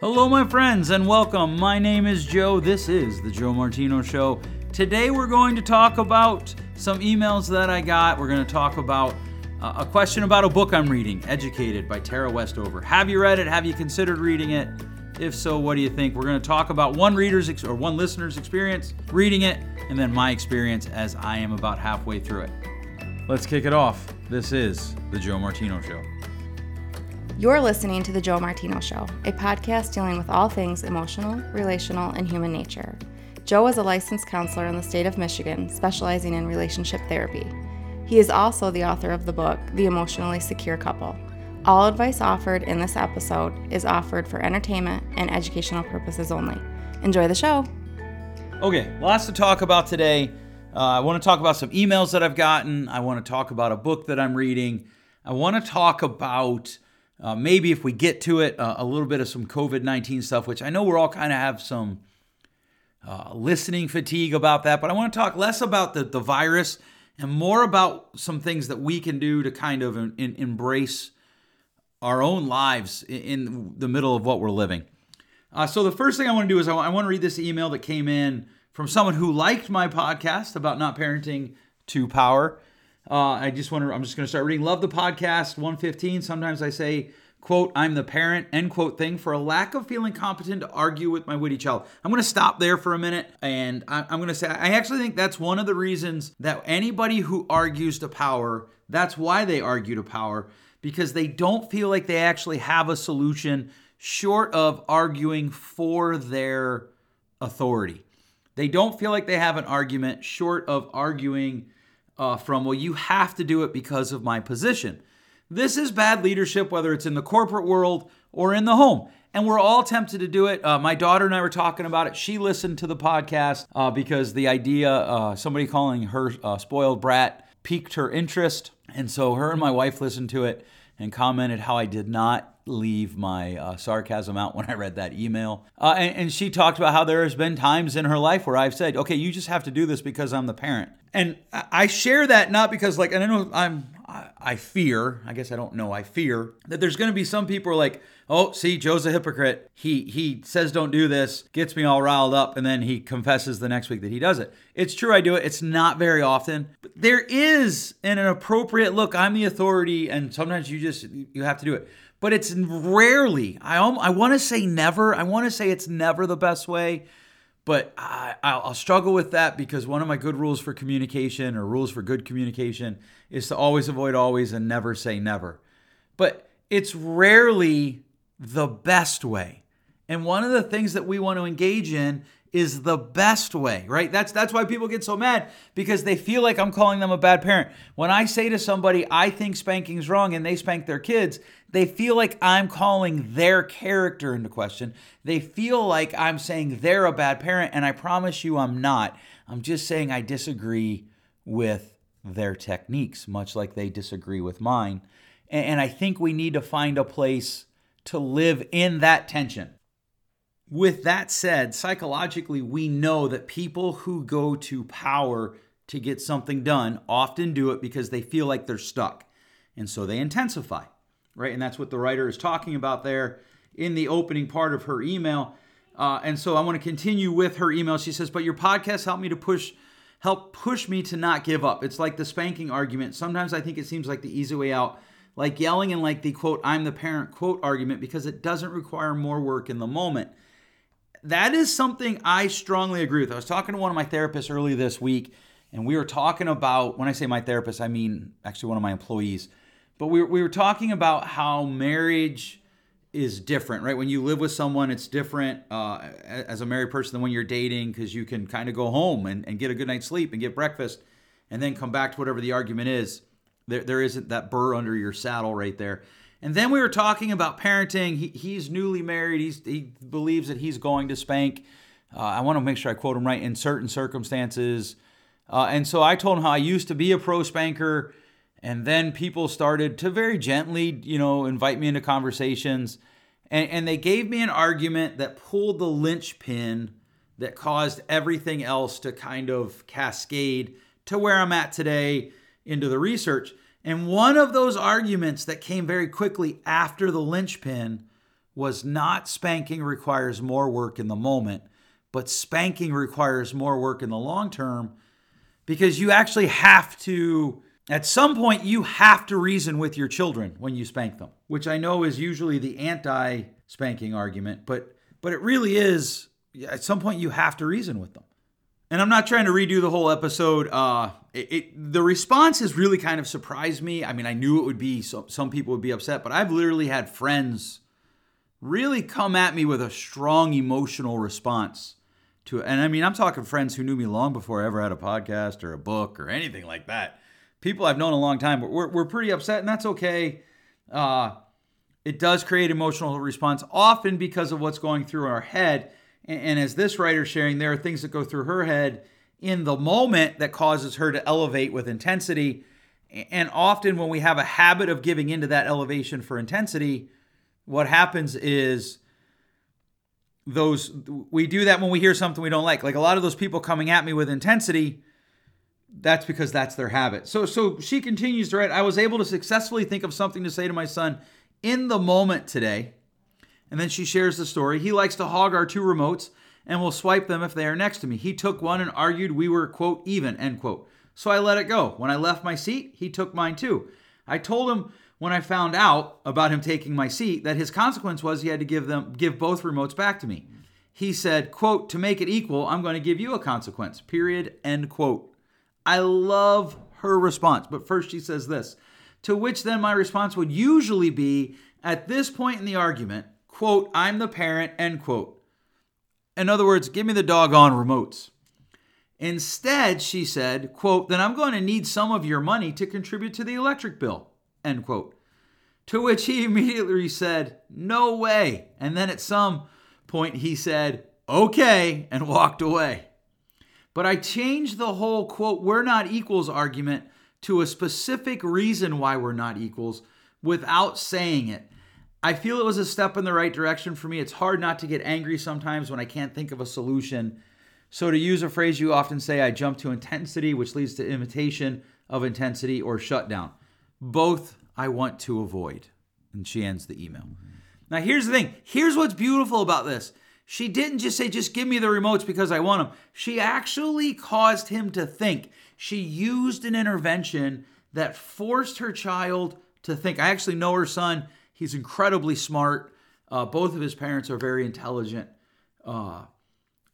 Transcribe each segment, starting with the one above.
Hello, my friends, and welcome. My name is Joe. This is the Joe Martino Show. Today, we're going to talk about some emails that I got. We're going to talk about uh, a question about a book I'm reading, Educated by Tara Westover. Have you read it? Have you considered reading it? If so, what do you think? We're going to talk about one reader's ex- or one listener's experience reading it, and then my experience as I am about halfway through it. Let's kick it off. This is the Joe Martino Show. You're listening to The Joe Martino Show, a podcast dealing with all things emotional, relational, and human nature. Joe is a licensed counselor in the state of Michigan, specializing in relationship therapy. He is also the author of the book, The Emotionally Secure Couple. All advice offered in this episode is offered for entertainment and educational purposes only. Enjoy the show. Okay, lots to talk about today. Uh, I want to talk about some emails that I've gotten. I want to talk about a book that I'm reading. I want to talk about uh, maybe if we get to it, uh, a little bit of some COVID 19 stuff, which I know we're all kind of have some uh, listening fatigue about that, but I want to talk less about the, the virus and more about some things that we can do to kind of in, in, embrace our own lives in, in, the middle of what we're living. Uh, so, the first thing I want to do is I I want to read this email that came in from someone who liked my podcast about not parenting to power. Uh, I just want to, I'm just going to start reading. Love the podcast 115. Sometimes I say, quote, I'm the parent, end quote thing for a lack of feeling competent to argue with my witty child. I'm going to stop there for a minute and I, I'm going to say, I actually think that's one of the reasons that anybody who argues to power, that's why they argue to power, because they don't feel like they actually have a solution short of arguing for their authority. They don't feel like they have an argument short of arguing uh, from, well, you have to do it because of my position. This is bad leadership, whether it's in the corporate world or in the home. And we're all tempted to do it. Uh, my daughter and I were talking about it. She listened to the podcast uh, because the idea, uh, somebody calling her uh, spoiled brat, piqued her interest. And so her and my wife listened to it and commented how I did not leave my uh, sarcasm out when I read that email. Uh, and, and, she talked about how there has been times in her life where I've said, "Okay, you just have to do this because I'm the parent." And I share that not because like, and I know I'm, I fear, I guess I don't know, I fear that there's going to be some people like, oh, see, Joe's a hypocrite. He he says don't do this, gets me all riled up, and then he confesses the next week that he does it. It's true, I do it. It's not very often, but there is an appropriate look. I'm the authority, and sometimes you just you have to do it but it's rarely. I I want to say never. I want to say it's never the best way, but I, I'll struggle with that because one of my good rules for communication or rules for good communication is to always avoid always and never say never. But it's rarely the best way. And one of the things that we want to engage in is the best way, right? That's that's why people get so mad because they feel like I'm calling them a bad parent. When I say to somebody I think spanking's wrong and they spank their kids, they feel like I'm calling their character into question. They feel like I'm saying they're a bad parent and I promise you I'm not. I'm just saying I disagree with their techniques, much like they disagree with mine. And I think we need to find a place to live in that tension with that said, psychologically, we know that people who go to power to get something done often do it because they feel like they're stuck. And so they intensify, right? And that's what the writer is talking about there in the opening part of her email. Uh, and so I want to continue with her email. She says, But your podcast helped me to push, help push me to not give up. It's like the spanking argument. Sometimes I think it seems like the easy way out, like yelling and like the quote, I'm the parent quote argument, because it doesn't require more work in the moment that is something I strongly agree with. I was talking to one of my therapists early this week, and we were talking about when I say my therapist, I mean actually one of my employees. But we were, we were talking about how marriage is different, right? When you live with someone, it's different uh, as a married person than when you're dating because you can kind of go home and, and get a good night's sleep and get breakfast and then come back to whatever the argument is. There, there isn't that burr under your saddle right there. And then we were talking about parenting. He, he's newly married. He's, he believes that he's going to spank. Uh, I want to make sure I quote him right in certain circumstances. Uh, and so I told him how I used to be a pro spanker. And then people started to very gently, you know, invite me into conversations. And, and they gave me an argument that pulled the linchpin that caused everything else to kind of cascade to where I'm at today into the research. And one of those arguments that came very quickly after the linchpin was not spanking requires more work in the moment, but spanking requires more work in the long term because you actually have to at some point you have to reason with your children when you spank them, which I know is usually the anti spanking argument, but but it really is at some point you have to reason with them. And I'm not trying to redo the whole episode. Uh, it, it, the response has really kind of surprised me. I mean, I knew it would be so, some people would be upset, but I've literally had friends really come at me with a strong emotional response to it. And I mean, I'm talking friends who knew me long before I ever had a podcast or a book or anything like that. People I've known a long time, but we're, we're pretty upset, and that's okay. Uh, it does create emotional response, often because of what's going through our head and, and as this writer sharing, there are things that go through her head in the moment that causes her to elevate with intensity. And often, when we have a habit of giving into that elevation for intensity, what happens is those we do that when we hear something we don't like. Like a lot of those people coming at me with intensity, that's because that's their habit. So so she continues to write, I was able to successfully think of something to say to my son in the moment today and then she shares the story. He likes to hog our two remotes and will swipe them if they are next to me. He took one and argued we were, quote, even, end quote. So I let it go. When I left my seat, he took mine too. I told him when I found out about him taking my seat that his consequence was he had to give them give both remotes back to me. He said, quote, to make it equal, I'm going to give you a consequence. Period. End quote. I love her response. But first she says this. To which then my response would usually be at this point in the argument, quote, I'm the parent, end quote. In other words, give me the doggone remotes. Instead, she said, quote, then I'm going to need some of your money to contribute to the electric bill, end quote. To which he immediately said, no way. And then at some point he said, okay, and walked away. But I changed the whole quote, we're not equals argument to a specific reason why we're not equals without saying it. I feel it was a step in the right direction for me. It's hard not to get angry sometimes when I can't think of a solution. So, to use a phrase you often say, I jump to intensity, which leads to imitation of intensity or shutdown. Both I want to avoid. And she ends the email. Now, here's the thing here's what's beautiful about this. She didn't just say, just give me the remotes because I want them. She actually caused him to think. She used an intervention that forced her child to think. I actually know her son He's incredibly smart. Uh, both of his parents are very intelligent. Uh,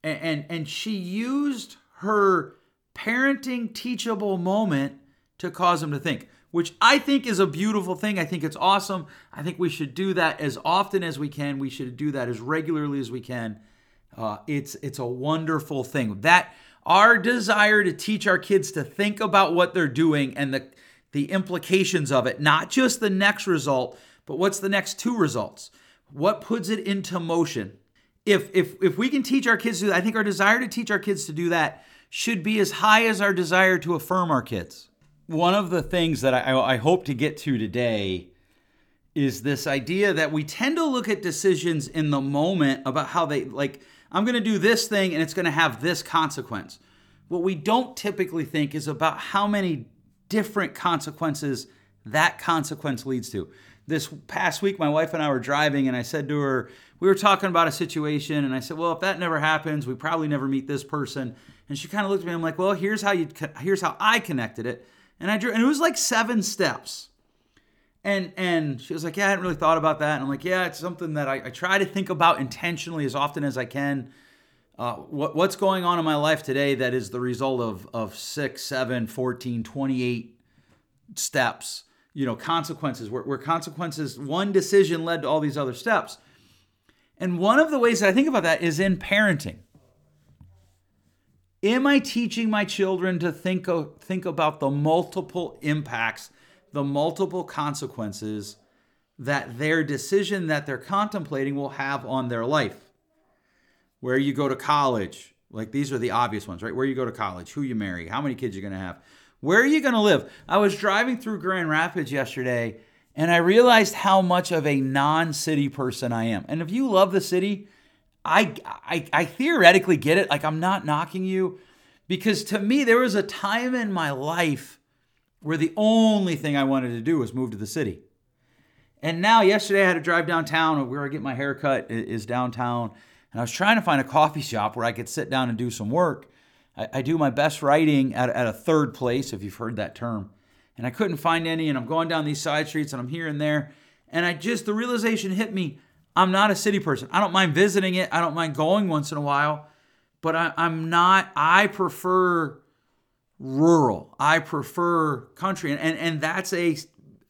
and, and, and she used her parenting teachable moment to cause him to think, which I think is a beautiful thing. I think it's awesome. I think we should do that as often as we can. We should do that as regularly as we can. Uh, it's it's a wonderful thing that our desire to teach our kids to think about what they're doing and the the implications of it, not just the next result, but what's the next two results? What puts it into motion? If if if we can teach our kids to do that, I think our desire to teach our kids to do that should be as high as our desire to affirm our kids. One of the things that I, I hope to get to today is this idea that we tend to look at decisions in the moment about how they like I'm going to do this thing and it's going to have this consequence. What we don't typically think is about how many different consequences that consequence leads to this past week, my wife and I were driving, and I said to her, we were talking about a situation, and I said, well, if that never happens, we probably never meet this person. And she kind of looked at me. I'm like, well, here's how you, here's how I connected it, and I drew, and it was like seven steps. And and she was like, yeah, I hadn't really thought about that. And I'm like, yeah, it's something that I, I try to think about intentionally as often as I can. Uh, what, what's going on in my life today that is the result of, of 6, 7, 14, 28 steps you know consequences where, where consequences one decision led to all these other steps. And one of the ways that i think about that is in parenting. Am i teaching my children to think of, think about the multiple impacts the multiple consequences that their decision that they're contemplating will have on their life? Where you go to college like these are the obvious ones right? Where you go to college who you marry how many kids you're going to have where are you going to live? I was driving through Grand Rapids yesterday and I realized how much of a non city person I am. And if you love the city, I, I, I theoretically get it. Like, I'm not knocking you because to me, there was a time in my life where the only thing I wanted to do was move to the city. And now, yesterday, I had to drive downtown. Where I get my haircut is downtown. And I was trying to find a coffee shop where I could sit down and do some work. I, I do my best writing at, at a third place, if you've heard that term. And I couldn't find any. And I'm going down these side streets and I'm here and there. And I just, the realization hit me I'm not a city person. I don't mind visiting it, I don't mind going once in a while. But I, I'm not, I prefer rural. I prefer country. And, and, and that's a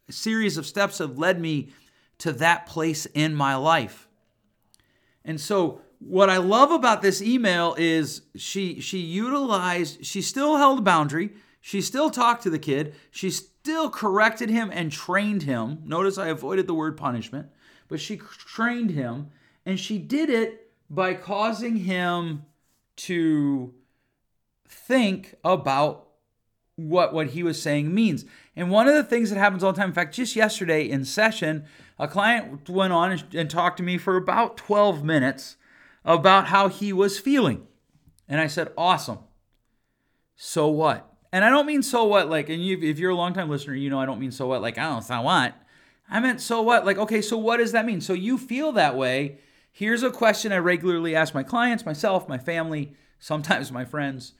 series of steps have led me to that place in my life. And so what I love about this email is she she utilized she still held a boundary. She still talked to the kid. She still corrected him and trained him. Notice I avoided the word punishment, but she trained him and she did it by causing him to think about what what he was saying means. And one of the things that happens all the time, in fact, just yesterday in session, a client went on and, and talked to me for about 12 minutes about how he was feeling. And I said, "Awesome. So what?" And I don't mean so what like and you, if you're a longtime listener, you know I don't mean so what like I don't so what. I meant so what? Like okay, so what does that mean? So you feel that way. Here's a question I regularly ask my clients, myself, my family, sometimes my friends.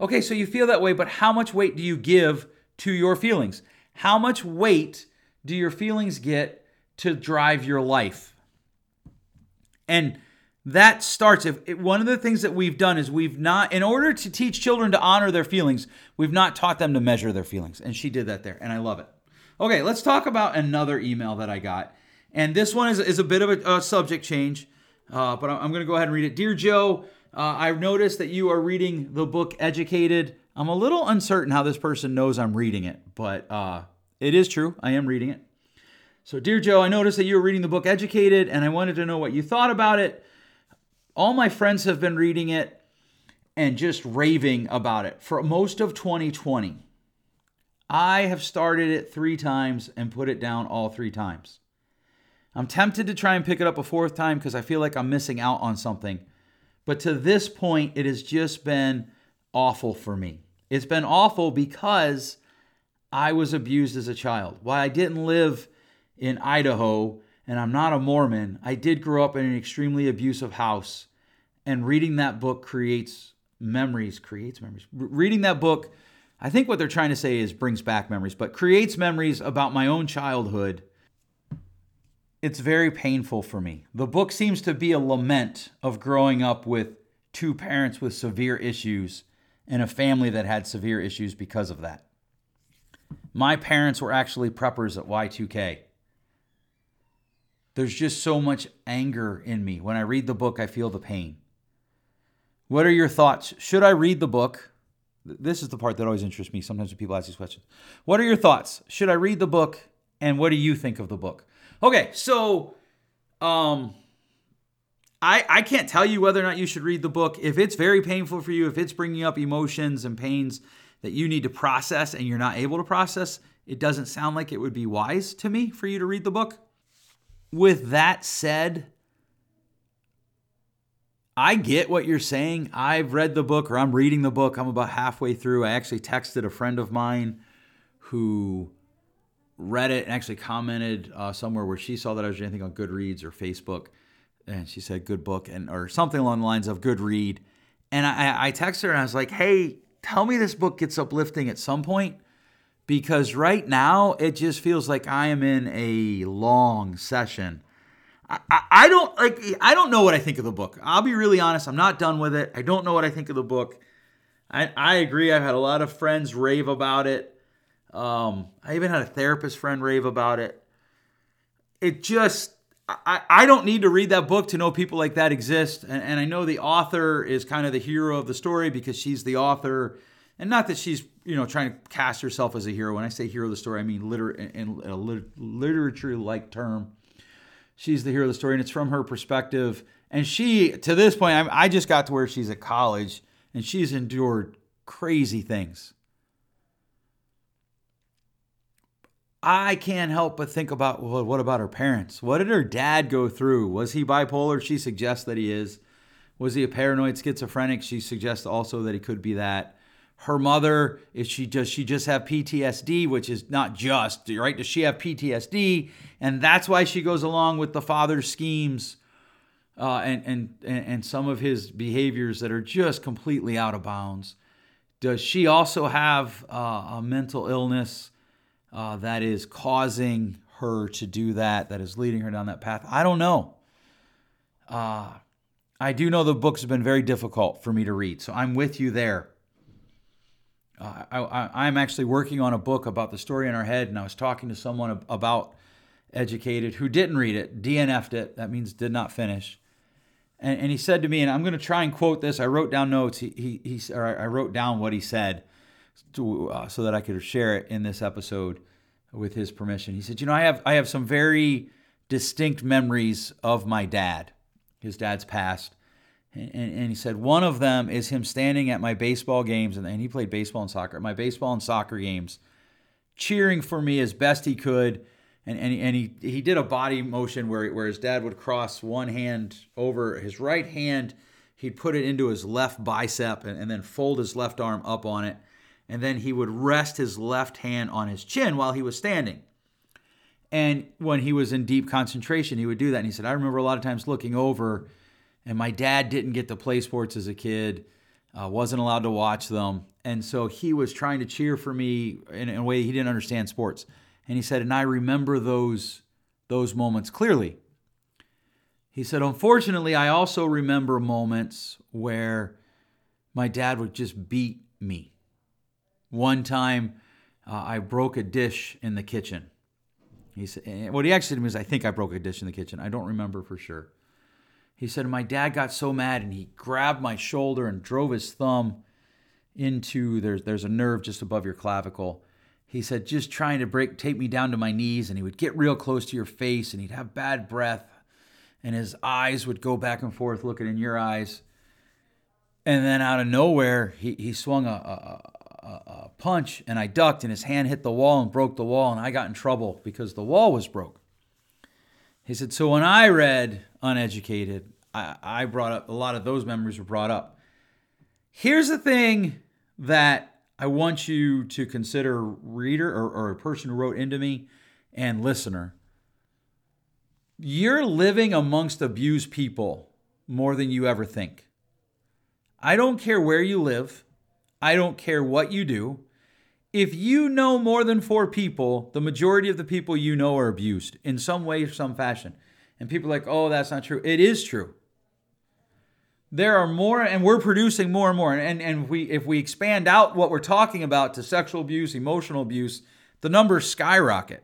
Okay, so you feel that way, but how much weight do you give to your feelings? How much weight do your feelings get to drive your life? And that starts if one of the things that we've done is we've not in order to teach children to honor their feelings we've not taught them to measure their feelings and she did that there and i love it okay let's talk about another email that i got and this one is, is a bit of a, a subject change uh, but i'm going to go ahead and read it dear joe uh, I've noticed that you are reading the book Educated. I'm a little uncertain how this person knows I'm reading it, but uh, it is true. I am reading it. So, dear Joe, I noticed that you were reading the book Educated, and I wanted to know what you thought about it. All my friends have been reading it and just raving about it for most of 2020. I have started it three times and put it down all three times. I'm tempted to try and pick it up a fourth time because I feel like I'm missing out on something. But to this point, it has just been awful for me. It's been awful because I was abused as a child. While I didn't live in Idaho and I'm not a Mormon, I did grow up in an extremely abusive house. And reading that book creates memories, creates memories. reading that book, I think what they're trying to say is brings back memories, but creates memories about my own childhood it's very painful for me. The book seems to be a lament of growing up with two parents with severe issues and a family that had severe issues because of that. My parents were actually preppers at Y2K. There's just so much anger in me. When I read the book, I feel the pain. What are your thoughts? Should I read the book? This is the part that always interests me. Sometimes when people ask these questions. What are your thoughts? Should I read the book? And what do you think of the book? Okay, so um I I can't tell you whether or not you should read the book. If it's very painful for you, if it's bringing up emotions and pains that you need to process and you're not able to process, it doesn't sound like it would be wise to me for you to read the book. With that said, I get what you're saying. I've read the book or I'm reading the book. I'm about halfway through. I actually texted a friend of mine who read it and actually commented uh, somewhere where she saw that I was doing anything on Goodreads or Facebook, and she said good book and or something along the lines of good read. And I, I texted her and I was like, hey, tell me this book gets uplifting at some point because right now it just feels like I am in a long session. I, I, don't like I don't know what I think of the book. I'll be really honest. I'm not done with it. I don't know what I think of the book. I, I agree. I've had a lot of friends rave about it. Um, I even had a therapist friend rave about it. It just, I, I don't need to read that book to know people like that exist. And, and I know the author is kind of the hero of the story because she's the author. And not that she's, you know, trying to cast herself as a hero. When I say hero of the story, I mean liter- in a literature like term. She's the hero of the story, and it's from her perspective. And she, to this point, I, I just got to where she's at college, and she's endured crazy things I can't help but think about well, what about her parents? What did her dad go through? Was he bipolar? She suggests that he is. Was he a paranoid schizophrenic? She suggests also that he could be that. Her mother is she does she just have PTSD, which is not just right? Does she have PTSD, and that's why she goes along with the father's schemes, uh, and and and some of his behaviors that are just completely out of bounds. Does she also have uh, a mental illness uh, that is causing her to do that? That is leading her down that path? I don't know. Uh, I do know the books have been very difficult for me to read, so I'm with you there. Uh, I, am actually working on a book about the story in our head, and I was talking to someone about Educated who didn't read it, DNF'd it. That means did not finish. And, and he said to me, and I'm going to try and quote this. I wrote down notes. He, he, he or I wrote down what he said to, uh, so that I could share it in this episode with his permission. He said, "You know, I have I have some very distinct memories of my dad. His dad's passed." And, and, he said, one of them is him standing at my baseball games, and, and he played baseball and soccer, my baseball and soccer games, cheering for me as best he could. And, and, he, and he, he did a body motion where, where his dad would cross one hand over his right hand. He'd put it into his left bicep and, and then fold his left arm up on it. And then he would rest his left hand on his chin while he was standing. And when he was in deep concentration, he would do that. And he said, I remember a lot of times looking over and my dad didn't get to play sports as a kid, uh, wasn't allowed to watch them. And so he was trying to cheer for me in, in a way he didn't understand sports. And he said, and I remember those, those moments clearly. He said, unfortunately, I also remember moments where my dad would just beat me. One time, uh, I broke a dish in the kitchen. He said, what he actually said is, I think I broke a dish in the kitchen. I don't remember for sure. He said, My dad got so mad and he grabbed my shoulder and drove his thumb into there's there's a nerve just above your clavicle. He said, just trying to break take me down to my knees, and he would get real close to your face and he'd have bad breath, and his eyes would go back and forth looking in your eyes. And then out of nowhere, he, he swung a, a, a, a punch and I ducked, and his hand hit the wall and broke the wall, and I got in trouble because the wall was broke. He said, So when I read Uneducated, I, brought up a lot of those memories were brought up. Here's the thing that I want you to consider, reader or, or a person who wrote into me and listener. You're living amongst abused people more than you ever think. I don't care where you live. I don't care what you do if you know more than four people, the majority of the people you know are abused in some way or some fashion. And people are like, oh, that's not true. It is true. There are more, and we're producing more and more. And, and we, if we expand out what we're talking about to sexual abuse, emotional abuse, the numbers skyrocket.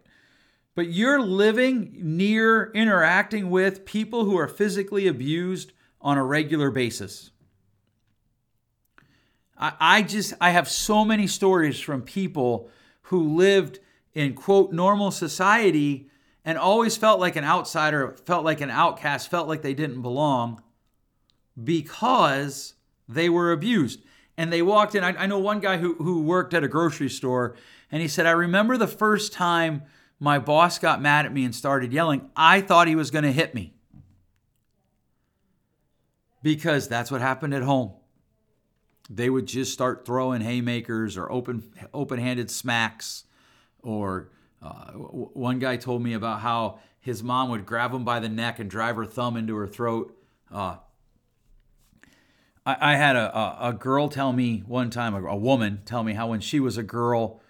But you're living near, interacting with people who are physically abused on a regular basis. I, I just, I have so many stories from people who lived in quote normal society and always felt like an outsider, felt like an outcast, felt like they didn't belong because they were abused. And they walked in. I, I, know one guy who, who worked at a grocery store, and he said, I remember the first time my boss got mad at me and started yelling, I thought he was going to hit me. Because that's what happened at home they would just start throwing haymakers or open open-handed smacks or uh, one guy told me about how his mom would grab him by the neck and drive her thumb into her throat uh, I, I, had a, a, a, girl tell me one time a, a, woman tell me how when she was a girl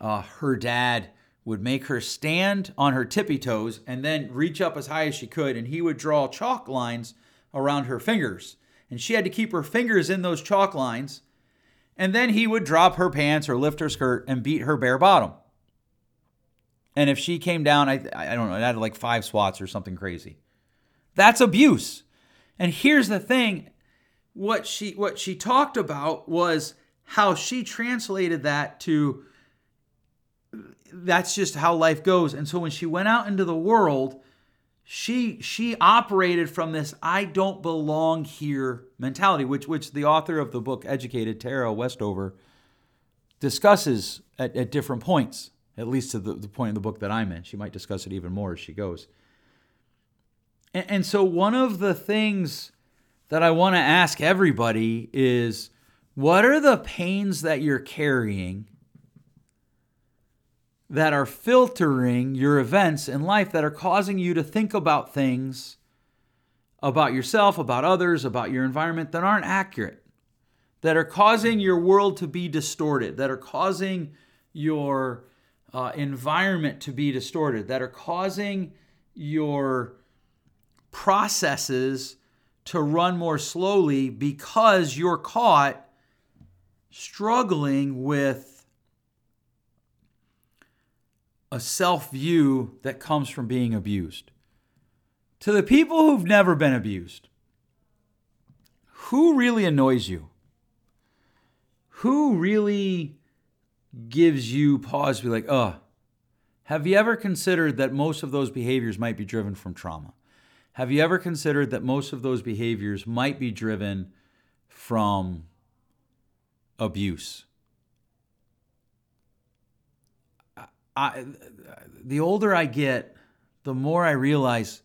uh, her dad would make her stand on her tippy toes and then reach up as high as she could and he would draw chalk lines around her fingers and she had to keep her fingers in those chalk lines. And then he would drop her pants or lift her skirt and beat her bare bottom. And if she came down, I, I don't know, it had like five swats or something crazy. That's abuse. And here's the thing what she what she talked about was how she translated that to that's just how life goes. And so when she went out into the world, she she operated from this I don't belong here mentality, which which the author of the book Educated, Tara Westover, discusses at, at different points, at least to the, the point in the book that I'm in. She might discuss it even more as she goes. And, and so one of the things that I want to ask everybody is What are the pains that you're carrying that are filtering your events in life that are causing you to think about things about yourself, about others, about your environment that aren't accurate, that are causing your world to be distorted, that are causing your uh, environment to be distorted, that are causing your processes to run more slowly because you're caught struggling with a self view that comes from being abused. To the people who've never been abused, who really annoys you? Who really gives you pause to be like, oh, have you ever considered that most of those behaviors might be driven from trauma? Have you ever considered that most of those behaviors might be driven from abuse? I, the older I get, the more I realize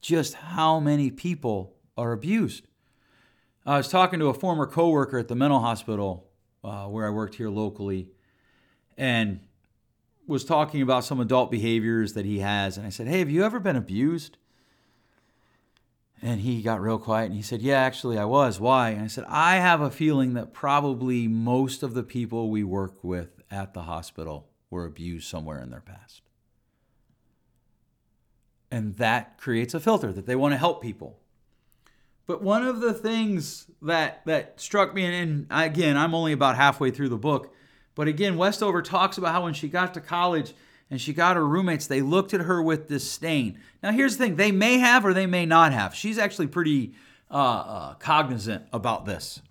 just how many people are abused. I was talking to a former coworker at the mental hospital uh, where I worked here locally, and was talking about some adult behaviors that he has. And I said, Hey, have you ever been abused? And he got real quiet and he said, Yeah, actually, I was. Why? And I said, I have a feeling that probably most of the people we work with at the hospital were abused somewhere in their past. And that creates a filter that they want to help people. But one of the things that that struck me, and again, I'm only about halfway through the book, but again, Westover talks about how when she got to college and she got her roommates, they looked at her with disdain. Now, here's the thing they may have or they may not have. She's actually pretty uh, uh, cognizant about this.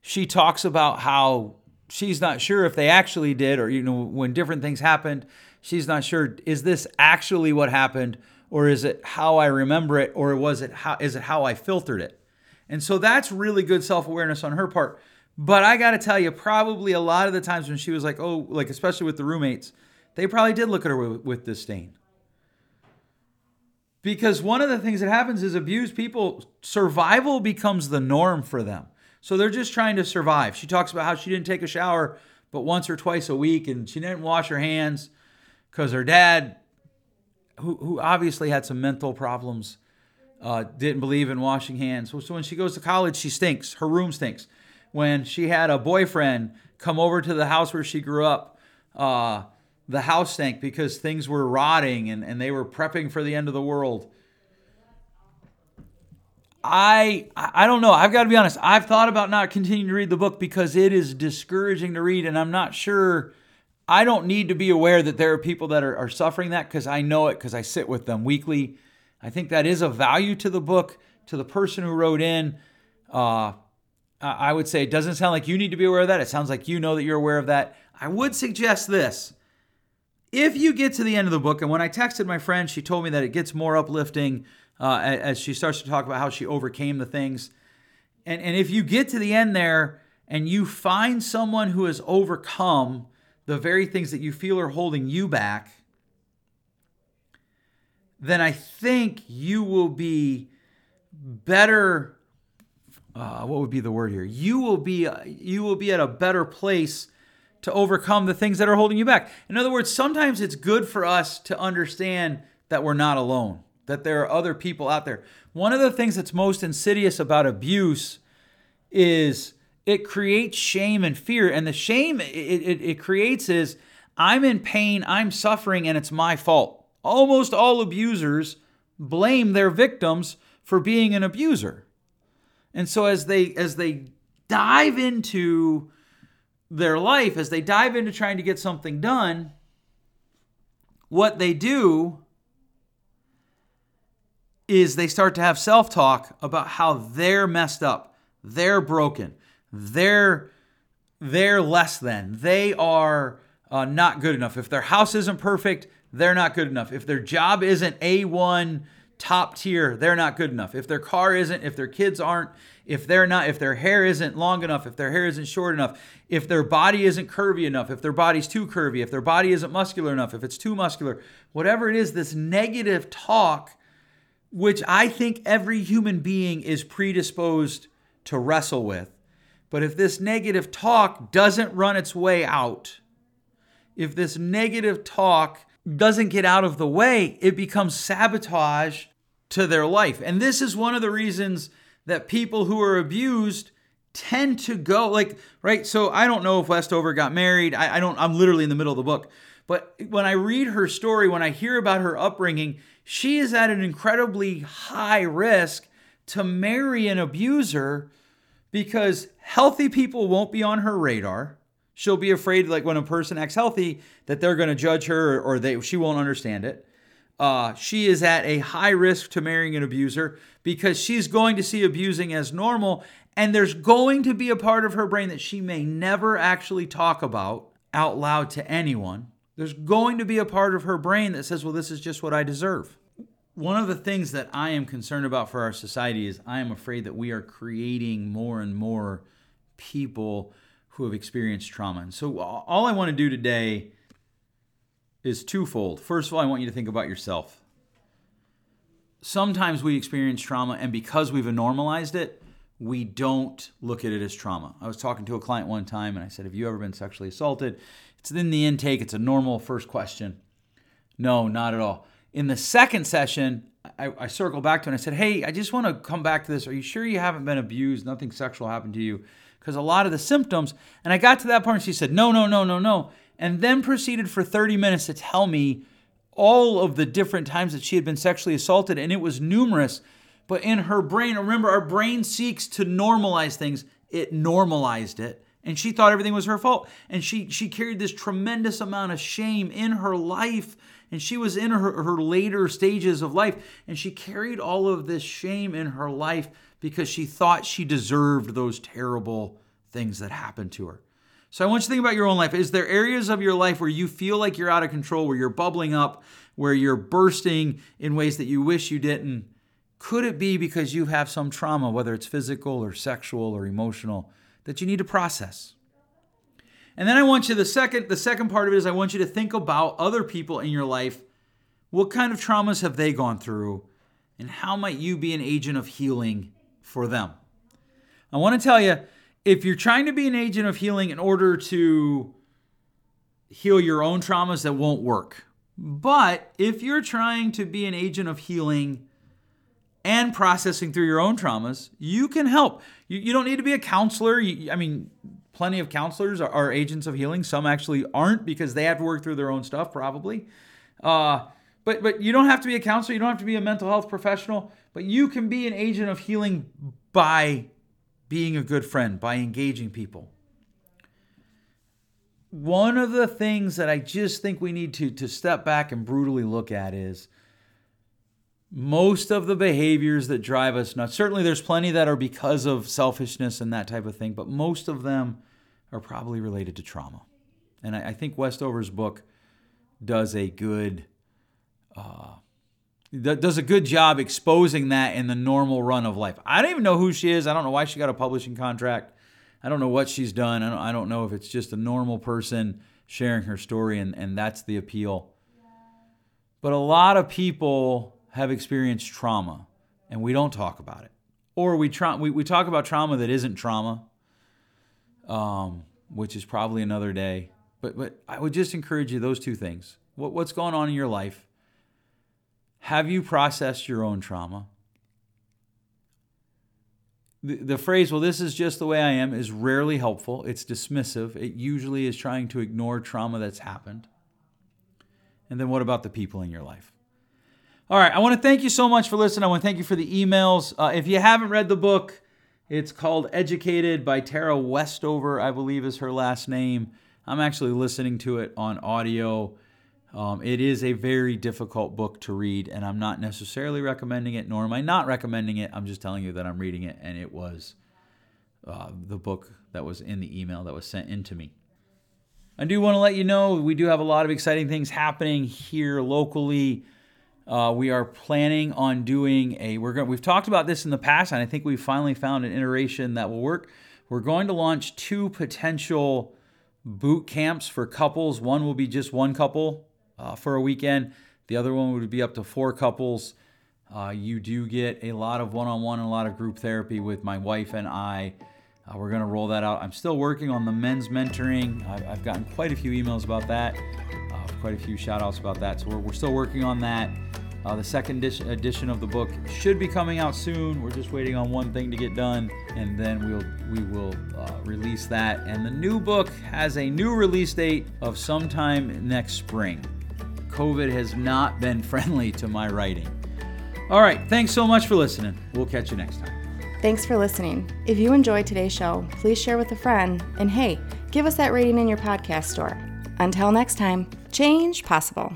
She talks about how she's not sure if they actually did, or, you know, when different things happened, she's not sure is this actually what happened or is it how I remember it or was it how is it how I filtered it? And so that's really good self-awareness on her part. But I got to tell you probably a lot of the times when she was like, "Oh, like especially with the roommates, they probably did look at her with, with disdain." Because one of the things that happens is abused people survival becomes the norm for them. So they're just trying to survive. She talks about how she didn't take a shower but once or twice a week and she didn't wash her hands because her dad, who, who obviously had some mental problems, uh, didn't believe in washing hands. So when she goes to college, she stinks. Her room stinks. When she had a boyfriend come over to the house where she grew up, uh, the house stank because things were rotting and, and they were prepping for the end of the world. I I don't know. I've got to be honest. I've thought about not continuing to read the book because it is discouraging to read, and I'm not sure I don't need to be aware that there are people that are, are suffering that because I know it because I sit with them weekly. I think that is a value to the book, to the person who wrote in. Uh, I would say it doesn't sound like you need to be aware of that. It sounds like you know that you're aware of that. I would suggest this. If you get to the end of the book, and when I texted my friend, she told me that it gets more uplifting uh, as she starts to talk about how she overcame the things. And, and if you get to the end there and you find someone who has overcome the very things that you feel are holding you back, then I think you will be better. Uh, what would be the word here? You will be you will be at a better place to overcome the things that are holding you back. In other words, sometimes it's good for us to understand that we're not alone, that there are other people out there. One of the things that's most insidious about abuse is it creates shame and fear. And the shame it, it, it creates is I'm in pain, I'm suffering, and it's my fault. Almost all abusers blame their victims for being an abuser. And so as they as they dive into their life, as they dive into trying to get something done, what they do is they start to have self-talk about how they're messed up, they're broken, they're they're less than. They are uh, not good enough. If their house isn't perfect, they're not good enough. If their job isn't A1 top tier, they're not good enough. If their car isn't, if their kids aren't, if they're not, if their hair isn't long enough, if their hair isn't short enough, if their body isn't curvy enough, if their body's too curvy, if their body isn't muscular enough, if it's too muscular, whatever it is, this negative talk, which I think every human being is predisposed to wrestle with But if this negative talk doesn't run its way out, if this negative talk doesn't get out of the way, it becomes sabotage to their life. And this is one of the reasons that people who are abused tend to go like right so i don't know if westover got married. I, I, don't i'm literally in the middle of the book. But when i read her story when i hear about her upbringing she is at an incredibly high risk to marry an abuser because healthy people won't be on her radar. She'll be afraid like when a person acts healthy that they're going to judge her or they she won't understand it. Uh, she is at a high risk to marrying an abuser because she's going to see abusing as normal and there's going to be a part of her brain that she may never actually talk about out loud to anyone. There's going to be a part of her brain that says, well, this is just what I deserve. One of the things that I am concerned about for our society is I am afraid that we are creating more and more people who have experienced trauma. And so, all I want to do today is twofold. First of all, I want you to think about yourself. Sometimes we experience trauma, and because we've normalized it, we don't look at it as trauma. I was talking to a client one time and I said, Have you ever been sexually assaulted? It's in the intake, it's a normal first question. No, not at all. In the second session, I, I circled back to and I said, Hey, I just want to come back to this. Are you sure you haven't been abused? Nothing sexual happened to you? Because a lot of the symptoms, and I got to that and she said, No, no, no, no, no. And then proceeded for 30 minutes to tell me all of the different times that she had been sexually assaulted, and it was numerous but in her brain, remember, our brain seeks to normalize things. It normalized it. And she thought everything was her fault. And she, she carried this tremendous amount of shame in her life. And she was in her, her later stages of life. And she carried all of this shame in her life because she thought she deserved those terrible things that happened to her. So I want you to think about your own life. Is there areas of your life where you feel like you're out of control, where you're bubbling up, where you're bursting in ways that you wish you didn't? Could it be because you have some trauma, whether it's physical or sexual or emotional, that you need to process? And then I want you the second the second part of it is I want you to think about other people in your life. What kind of traumas have they gone through and how might you be an agent of healing for them? I want to tell you if you're trying to be an agent of healing in order to heal your own traumas that won't work. But if you're trying to be an agent of healing and processing through your own traumas, you can help. You, you don't need to be a counselor. You, I mean, plenty of counselors are, are, agents of healing. Some actually aren't because they have to work through their own stuff, probably. Uh, but but you don't have to be a counselor. You don't have to be a mental health professional. But you can be an agent of healing by being a good friend, by engaging people. One of the things that I just think we need to to step back and brutally look at is most of the behaviors that drive us nuts, certainly there's plenty that are because of selfishness and that type of thing, but most of them are probably related to trauma. And I, I think Westover's book does a good uh, does a good job exposing that in the normal run of life. I don't even know who she is. I don't know why she got a publishing contract. I don't know what she's done. I don't, I don't know if it's just a normal person sharing her story and, and that's the appeal. But a lot of people have experienced trauma and we don't talk about it. Or we, tra- we, we talk about trauma that isn't trauma, um, which is probably another day. But, but I would just encourage you those two things. What, what's going on in your life? Have you processed your own trauma? The, the phrase, well, this is just the way I am, is rarely helpful. It's dismissive. It usually is trying to ignore trauma that's happened. And then what about the people in your life? All right, I want to thank you so much for listening. I want to thank you for the emails. Uh, if you haven't read the book, it's called Educated by Tara Westover, I believe is her last name. I'm actually listening to it on audio. Um, it is a very difficult book to read, and I'm not necessarily recommending it, nor am I not recommending it. I'm just telling you that I'm reading it, and it was uh, the book that was in the email that was sent in to me. I do want to let you know we do have a lot of exciting things happening here locally. Uh, we are planning on doing a. We're going. We've talked about this in the past, and I think we've finally found an iteration that will work. We're going to launch two potential boot camps for couples. One will be just one couple uh, for a weekend. The other one would be up to four couples. Uh, you do get a lot of one-on-one and a lot of group therapy with my wife and I. Uh, we're going to roll that out. I'm still working on the men's mentoring. I've, I've gotten quite a few emails about that, uh, quite a few shout outs about that. So we're, we're still working on that. Uh, the second edition of the book should be coming out soon. We're just waiting on one thing to get done, and then we'll we will uh, release that. And the new book has a new release date of sometime next spring. COVID has not been friendly to my writing. All right, thanks so much for listening. We'll catch you next time. Thanks for listening. If you enjoyed today's show, please share with a friend, and hey, give us that rating in your podcast store. Until next time, change possible.